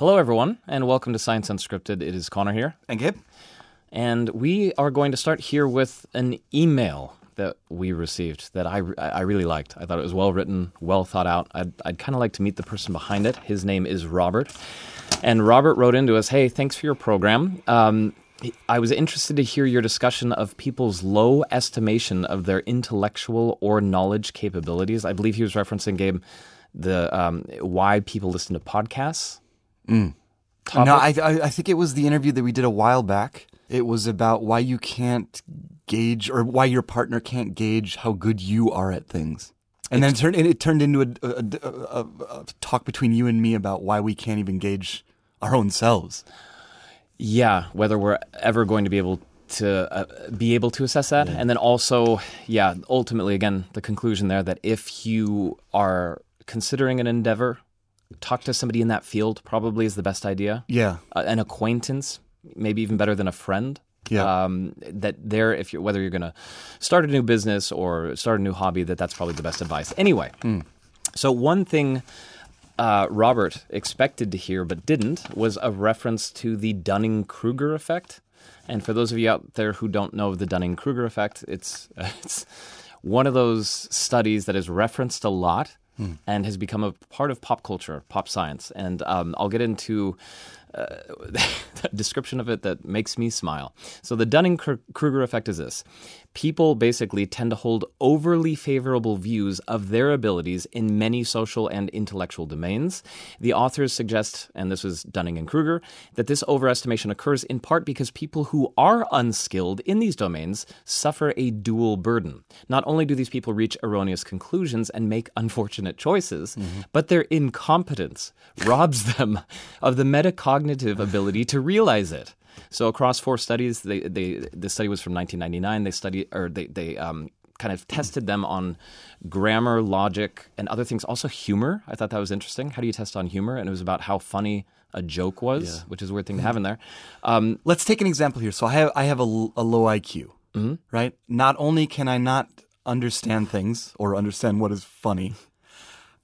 Hello, everyone, and welcome to Science Unscripted. It is Connor here, And Gabe? and we are going to start here with an email that we received that I, I really liked. I thought it was well written, well thought out. I'd, I'd kind of like to meet the person behind it. His name is Robert. And Robert wrote into us Hey, thanks for your program. Um, I was interested to hear your discussion of people's low estimation of their intellectual or knowledge capabilities. I believe he was referencing, Gabe, the um, why people listen to podcasts. No, I, I I think it was the interview that we did a while back. It was about why you can't gauge or why your partner can't gauge how good you are at things. And then it turned, it turned into a, a, a, a, talk between you and me about why we can't even gauge our own selves. Yeah, whether we're ever going to be able to uh, be able to assess that, and then also, yeah, ultimately, again, the conclusion there that if you are considering an endeavor, talk to somebody in that field. Probably is the best idea. Yeah. Uh, an acquaintance, maybe even better than a friend. Yeah. Um, that there, if you're whether you're going to start a new business or start a new hobby, that that's probably the best advice. Anyway, so one thing uh, Robert expected to hear but didn't was a reference to the Dunning Kruger effect. And for those of you out there who don't know the Dunning Kruger effect, it's it's one of those studies that is referenced a lot and has become a part of pop culture, pop science. And um, I'll get into uh, description of it that makes me smile. So the Dunning Kruger effect is this: people basically tend to hold overly favorable views of their abilities in many social and intellectual domains. The authors suggest, and this was Dunning and Kruger, that this overestimation occurs in part because people who are unskilled in these domains suffer a dual burden. Not only do these people reach erroneous conclusions and make unfortunate choices, but their incompetence robs them of the metacognitive ability to realize it. So across four studies, they, they the study was from 1999. They study or they they um, kind of tested them on grammar, logic, and other things. Also humor. I thought that was interesting. How do you test on humor? And it was about how funny a joke was, which is a weird thing to have in there. Um, Let's take an example here. So I have I have a, a low IQ, right? Not only can I not understand things or understand what is funny,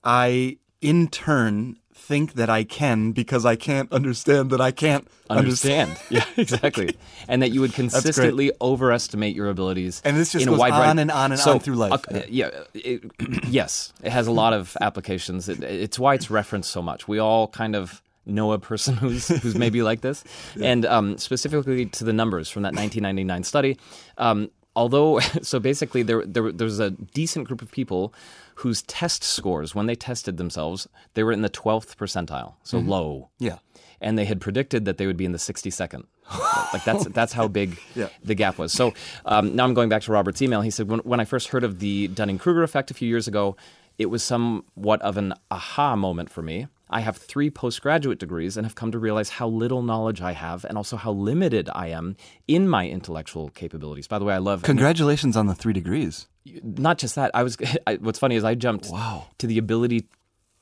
I in turn think that I can because I can't understand that I can't understand. understand. yeah, exactly. And that you would consistently overestimate your abilities. And this just in goes a wide on variety- and on and So, on through life. uh, yeah, it, yes, it has a lot of applications. It, it's why it's referenced so much. We all kind of know a person who's who's maybe like this, and um, specifically to the numbers from that 1999 study. Um, although, so basically, there, there there was a decent group of people whose test scores, when they tested themselves, they were in the 12th percentile, so low Yeah. and they had predicted that they would be in the 62nd. like that's that's how big Yeah. the gap was. So um, now I'm going back to Robert's email. He said when, when I first heard of the Dunning Kruger effect a few years ago, it was somewhat of an aha moment for me. I have three postgraduate degrees and have come to realize how little knowledge I have and also how limited I am in my intellectual capabilities. By the way, I love Congratulations on the three degrees. not just that. I was. I, what's funny is I jumped Wow. to the ability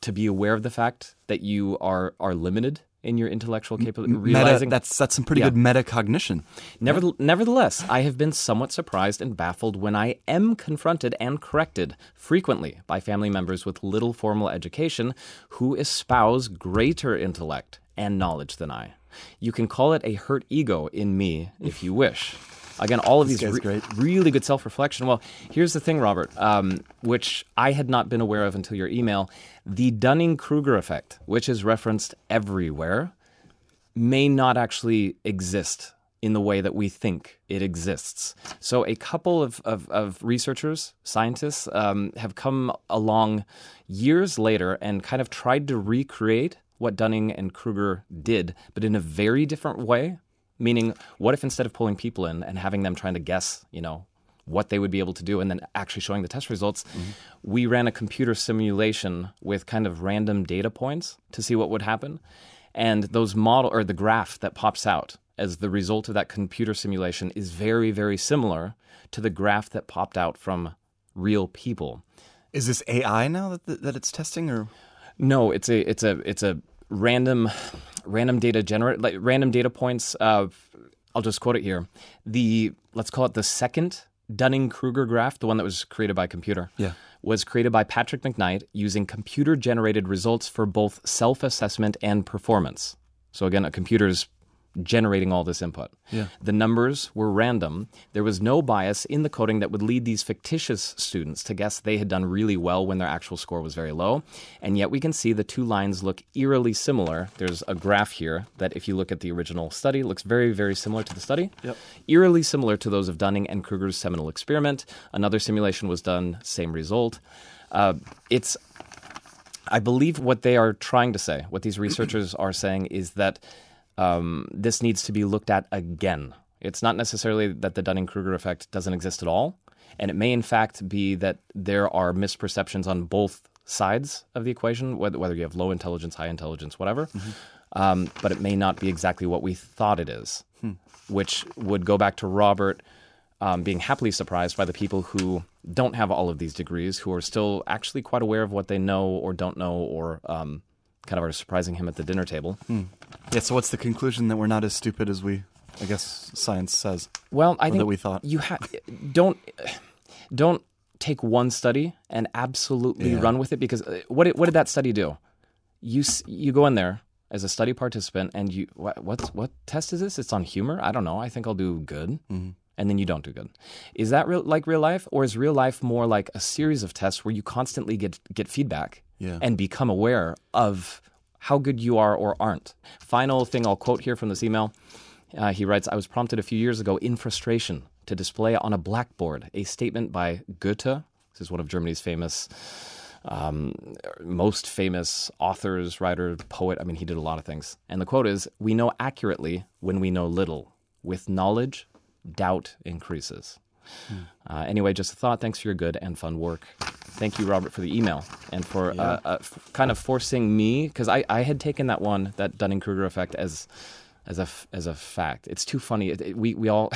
to be aware of the fact that you are are limited in your intellectual capability. Meta, that's that's some pretty Yeah. good metacognition. Never, nevertheless, I have been somewhat surprised and baffled when I am confronted and corrected frequently by family members with little formal education who espouse greater intellect and knowledge than I. You can call it a hurt ego in me if you wish. Again, all of these re- great. really good self reflection. Well, here's the thing, Robert, um, which I had not been aware of until your email. The Dunning Kruger effect, which is referenced everywhere, may not actually exist in the way that we think it exists. So, a couple of, of, of researchers, scientists, um, have come along years later and kind of tried to recreate what Dunning and Kruger did, but in a very different way. Meaning, what if instead of pulling people in and having them trying to guess, you know, what they would be able to do and then actually showing the test results, mm-hmm. we ran a computer simulation with kind of random data points to see what would happen. And those model or the graph that pops out as the result of that computer simulation is very, very similar to the graph that popped out from real people. Is this AI now that that it's testing or? No, it's a it's a it's a random random data generate like random data points. Uh, I'll just quote it here. The let's call it the second Dunning Kruger graph, the one that was created by computer. Yeah. Was created by Patrick McKnight using computer generated results for both self assessment and performance. So again, a computer's generating all this input. Yeah. The numbers were random. There was no bias in the coding that would lead these fictitious students to guess they had done really well when their actual score was very low. And yet we can see the two lines look eerily similar. There's a graph here that, if you look at the original study, looks very, very similar to the study. Yep. Eerily similar to those of Dunning and Kruger's seminal experiment. Another simulation was done, same result. Uh, it's I believe what they are trying to say, what these researchers are saying, is that um, this needs to be looked at again. It's not necessarily that the Dunning Kruger effect doesn't exist at all. And it may, in fact, be that there are misperceptions on both sides of the equation, whether, whether you have low intelligence, high intelligence, whatever. Mm-hmm. Um, but it may not be exactly what we thought it is, hmm. which would go back to Robert um, being happily surprised by the people who don't have all of these degrees, who are still actually quite aware of what they know or don't know, or um, kind of are surprising him at the dinner table. Hmm. Yeah. So what's the conclusion that we're not as stupid as we, I guess, science says? Well, I think that we thought you ha- don't don't take one study and absolutely yeah. run with it because uh, what did, what did that study do? You you go in there as a study participant and you what what's, what test is this? It's on humor. I don't know. I think I'll do good. Mm-hmm and then you don't do good. Is that real, like real life, or is real life more like a series of tests where you constantly get get feedback yeah. and become aware of how good you are or aren't. Final thing I'll quote here from this email. Uh, he writes, I was prompted a few years ago in frustration to display on a blackboard a statement by Goethe. This is one of Germany's famous, um, most famous authors, writer, poet. I mean, he did a lot of things. And the quote is We know accurately when we know little. With knowledge, doubt increases. Hmm. Uh, anyway, just a thought. Thanks for your good and fun work. Thank you, Robert, for the email and for yeah. uh, uh, f- kind of forcing me because I, I had taken that one, that Dunning Kruger effect, as as a as a fact. It's too funny. It, it, we we all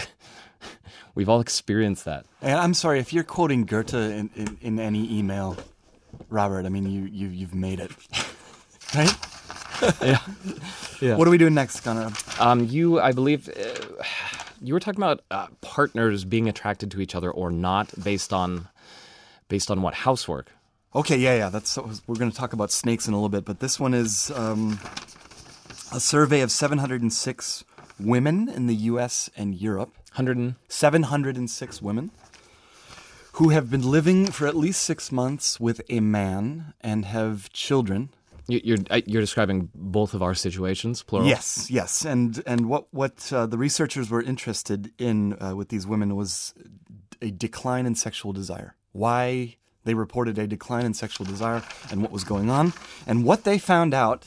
we've all experienced that. And I'm sorry if you're quoting Goethe in, in, in any email, Robert. I mean, you you you've made it, right? yeah. yeah. What are we doing next, Connor? Um, you, I believe. Uh, you were talking about uh, partners being attracted to each other or not based on based on what housework. Okay, yeah, yeah. That's we're going to talk about snakes in a little bit, but this one is um, a survey of 706 women in the U.S. and Europe. 100 706 women who have been living for at least six months with a man and have children you're uh, you're describing both of our situations, plural. Yes, yes, and and what what uh, the researchers were interested in uh, with these women was a decline in sexual desire. Why they reported a decline in sexual desire and what was going on, and what they found out,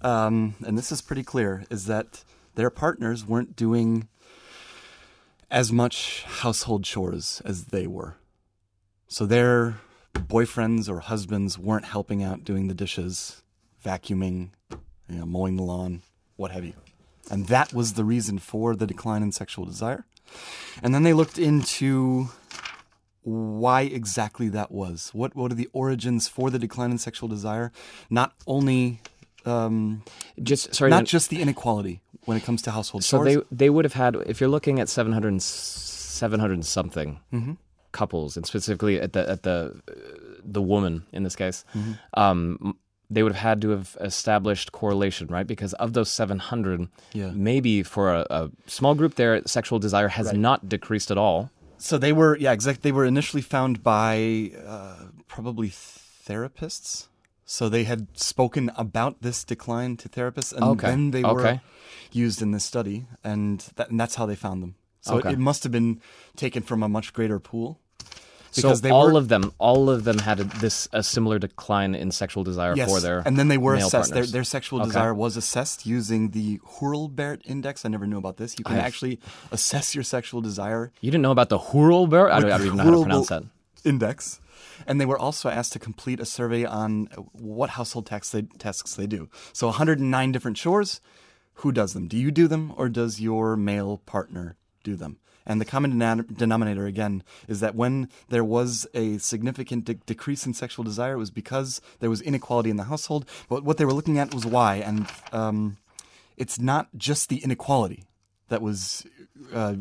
um, and this is pretty clear, is that their partners weren't doing as much household chores as they were. So their boyfriends or husbands weren't helping out doing the dishes, vacuuming, you know, mowing the lawn, what have you. And that was the reason for the decline in sexual desire. And then they looked into why exactly that was. What what are the origins for the decline in sexual desire? Not only um, just sorry, not just the inequality when it comes to household so chores. they they would have had if you're looking at 700 700 something mm-hmm couples, and specifically at the at the the woman in this case, mm-hmm. um, they would have had to have established correlation, right? Because of those 700, yeah. maybe for a, a, small group their sexual desire has right. not decreased at all. So they were, yeah, exactly. They were initially found by uh, probably therapists. So they had spoken about this decline to therapists, and okay. then they were okay. used in this study, and, that, and that's how they found them. So okay. it, it must have been taken from a much greater pool. Because so all were, of them, all of them had a, this a similar decline in sexual desire yes, for their and then they were assessed. Their, their, sexual okay. desire was assessed using the Hurlbert index. I never knew about this. You can actually assess your sexual desire. You didn't know about the Hurlbert? I don't, I don't even know how to pronounce that. Index. And they were also asked to complete a survey on what household tasks they, tasks they do. So 109 different chores. Who does them? Do you do them, or does your male partner do them? And the common denominator, again, is that when there was a significant de- decrease in sexual desire, it was because there was inequality in the household. But what they were looking at was why. And um, it's not just the inequality that was uh,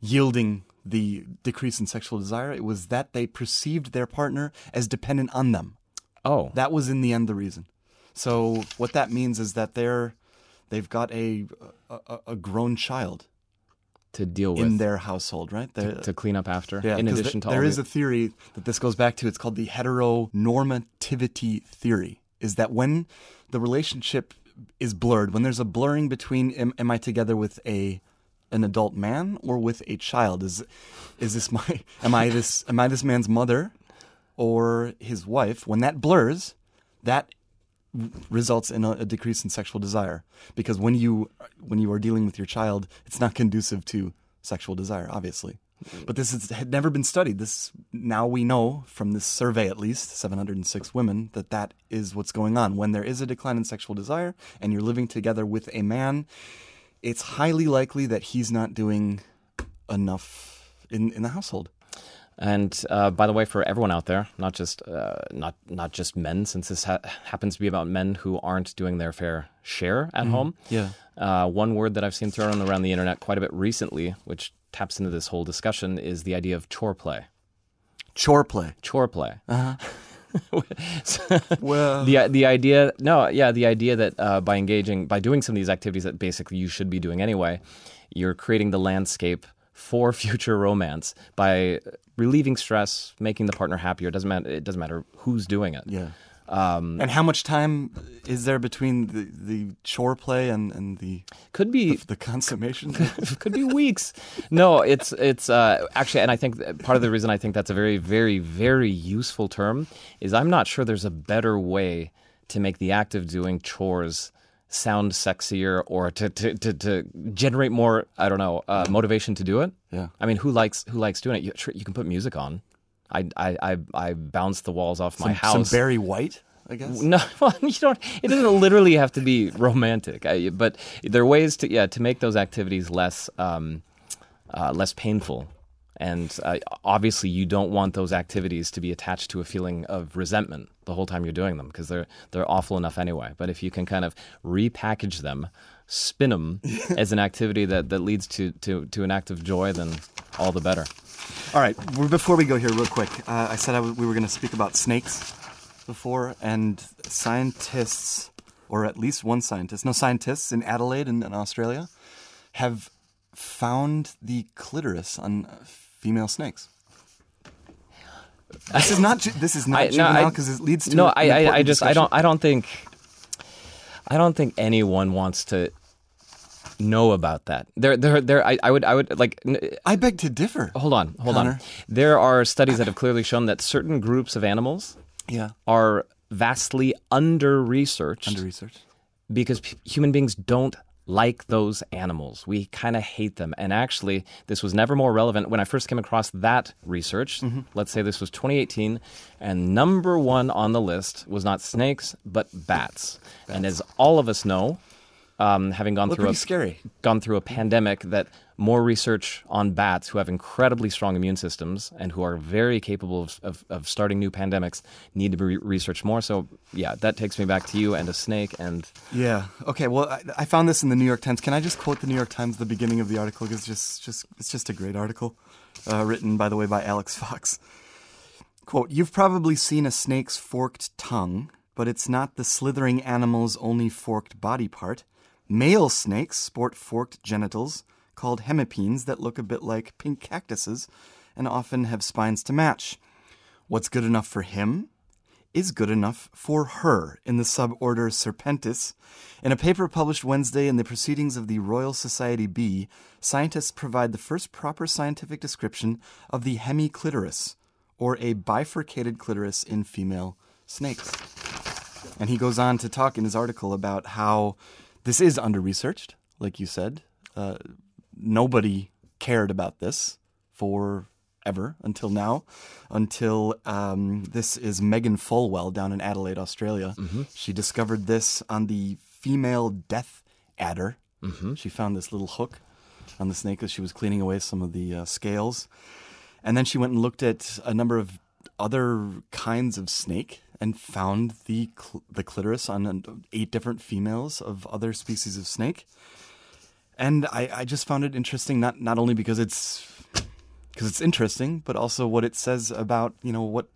yielding the decrease in sexual desire, it was that they perceived their partner as dependent on them. Oh. That was in the end the reason. So what that means is that they're they've got a a, a grown child to deal with in their household, right? to, to clean up after. Yeah, in addition th- to all there is the, a theory that this goes back to. It's called the heteronormativity theory. Is that when the relationship is blurred, when there's a blurring between am, am I together with a an adult man or with a child? Is is this my am I this am I this man's mother or his wife? When that blurs, that results in a, a decrease in sexual desire because when you when you are dealing with your child, it's not conducive to sexual desire, obviously. Mm. But this is, had never been studied. This now we know from this survey, at least 706 women, that that is what's going on. When there is a decline in sexual desire, and you're living together with a man, it's highly likely that he's not doing enough in in the household. And uh, by the way, for everyone out there, not just uh, not not just men, since this ha- happens to be about men who aren't doing their fair share at home. Yeah. Uh, one word that I've seen thrown around the internet quite a bit recently, which taps into this whole discussion, is the idea of chore play. Chore play. Chore play. Well, the the idea no yeah the idea that uh, by engaging by doing some of these activities that basically you should be doing anyway you're creating the landscape for future romance by relieving stress making the partner happier it doesn't matter it doesn't matter who's doing it yeah. Um, and how much time is there between the, the chore play and, and the could be the consummation? could be weeks. No, it's it's uh, actually, and I think part of the reason I think that's a very, very, very useful term is I'm not sure there's a better way to make the act of doing chores sound sexier or to to, to, to generate more. I don't know uh, motivation to do it. Yeah. I mean, who likes who likes doing it? You, you can put music on. I I I, I bounce the walls off my some, house. some Barry White, I guess. No, well, you don't. It doesn't literally have to be romantic, I, but there are ways to yeah to make those activities less um, uh, less painful. And uh, obviously, you don't want those activities to be attached to a feeling of resentment the whole time you're doing them because they're they're awful enough anyway. But if you can kind of repackage them, spin them as an activity that, that leads to, to, to an act of joy, then all the better. All right. Before we go here, real quick, uh, I said I w- we were going to speak about snakes before, and scientists, or at least one scientist, no scientists in Adelaide in, in Australia, have found the clitoris on female snakes. This is not. ju- This is not I- juvenile because it leads to no, I, I, I just, I don't, I don't think, I don't think anyone wants to know about that. There, there, there. I, I would, I would like. I beg to differ. Hold on, hold Connor? on. There are studies that have clearly shown that certain groups of animals Yeah. are vastly under researched Under research. because p- human beings don't like those animals. We kind of hate them. And actually, this was never more relevant when I first came across that research. Mm-hmm. Let's say this was 2018, and number one on the list was not snakes, but bats. And as all of us know, um, having gone Look through a scary. gone through a pandemic that more research on bats who have incredibly strong immune systems and who are very capable of, of, of starting new pandemics need to be re- researched more. So, yeah, that takes me back to you and a snake. And Yeah. Okay. Well, I, I found this in the New York Times. Can I just quote the New York Times? The beginning of the article Because just, just, it's just a great article, uh, written by the way by Alex Fox. Quote: You've probably seen a snake's forked tongue, but it's not the slithering animal's only forked body part. Male snakes sport forked genitals called hemipenes that look a bit like pink cactuses, and often have spines to match. What's good enough for him is good enough for her in the suborder Serpentes. In a paper published Wednesday in the Proceedings of the Royal Society B, scientists provide the first proper scientific description of the hemiclitoris, or a bifurcated clitoris in female snakes. And he goes on to talk in his article about how this is under researched, like you said. Uh, nobody cared about this for ever until now, until um, this is Megan Folwell down in Adelaide, Australia. She discovered this on the female death adder. Mm-hmm. She found this little hook on the snake as she was cleaning away some of the uh, scales. And then she went and looked at a number of other kinds of snake and found the cl- the clitoris on eight different females of other species of snake. And I, I just found it interesting, not not only because it's because it's interesting, but also what it says about you know what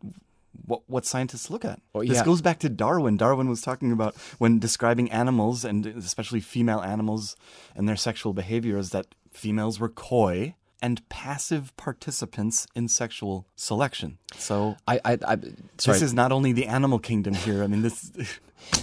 what, what scientists look at. Well, This goes back to Darwin. Darwin was talking about when describing animals and especially female animals and their sexual behavior is that females were coy and passive participants in sexual selection. So I, I, I sorry. this is not only the animal kingdom here. I mean, this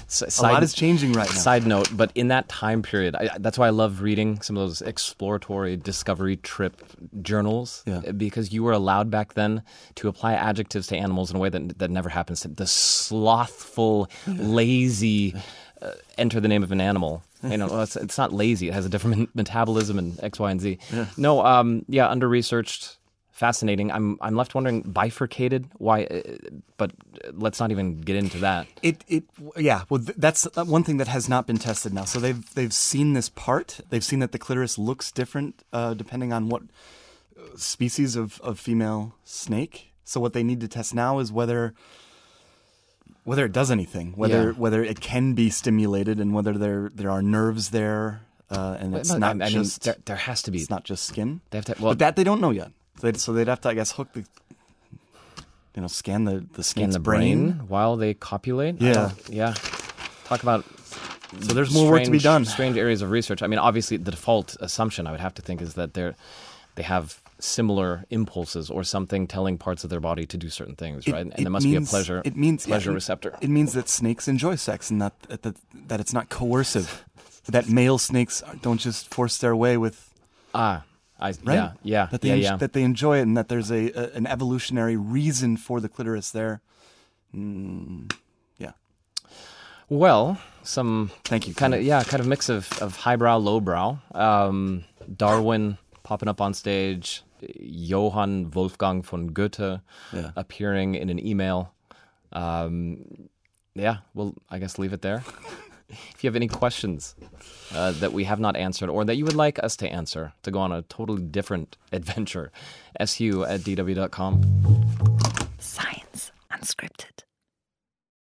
S- a side- lot is changing right now. Side note, but in that time period, I, that's why I love reading some of those exploratory discovery trip journals Yeah. because you were allowed back then to apply adjectives to animals in a way that that never happens. The slothful, lazy, uh, enter the name of an animal. You know, it's, it's not lazy. It has a different metabolism and X, Y, and Z. No, um, yeah, under researched. Fascinating. I'm I'm left wondering bifurcated. Why? Uh, but let's not even get into that. It it yeah. Well, that's uh, one thing that has not been tested now. So they've they've seen this part. They've seen that the clitoris looks different uh, depending on what uh, species of, of female snake. So what they need to test now is whether whether it does anything, whether Yeah. whether it can be stimulated, and whether there there are nerves there, uh, and it's not I mean, just there, there has to be. it's not just skin. They have to. Well, but that they don't know yet. So they'd, so they'd have to, I guess, hook the you know scan the the snake's the brain, while they copulate. Yeah. yeah. Talk about So there's more work to be done. Strange areas of research. I mean, obviously, the default assumption I would have to think is that they're they have similar impulses or something telling parts of their body to do certain things, It- right? And it there must means- be a pleasure It means pleasure it- receptor. It means that snakes enjoy sex and that that that it's not coercive. that male snakes don't just force their way with ah, I, right. yeah, yeah, That they yeah, en- yeah. that they enjoy it and that there's a, a an evolutionary reason for the clitoris there. Mm, yeah. Well, some Thank you. kind of yeah, kind of mix of of highbrow, lowbrow. Um, Darwin popping up on stage, Johann Wolfgang von Goethe Yeah. appearing in an email. Um, yeah, well, I guess leave it there. if you have any questions uh, that we have not answered or that you would like us to answer to go on a totally different adventure, su at dw.com. Science Unscripted.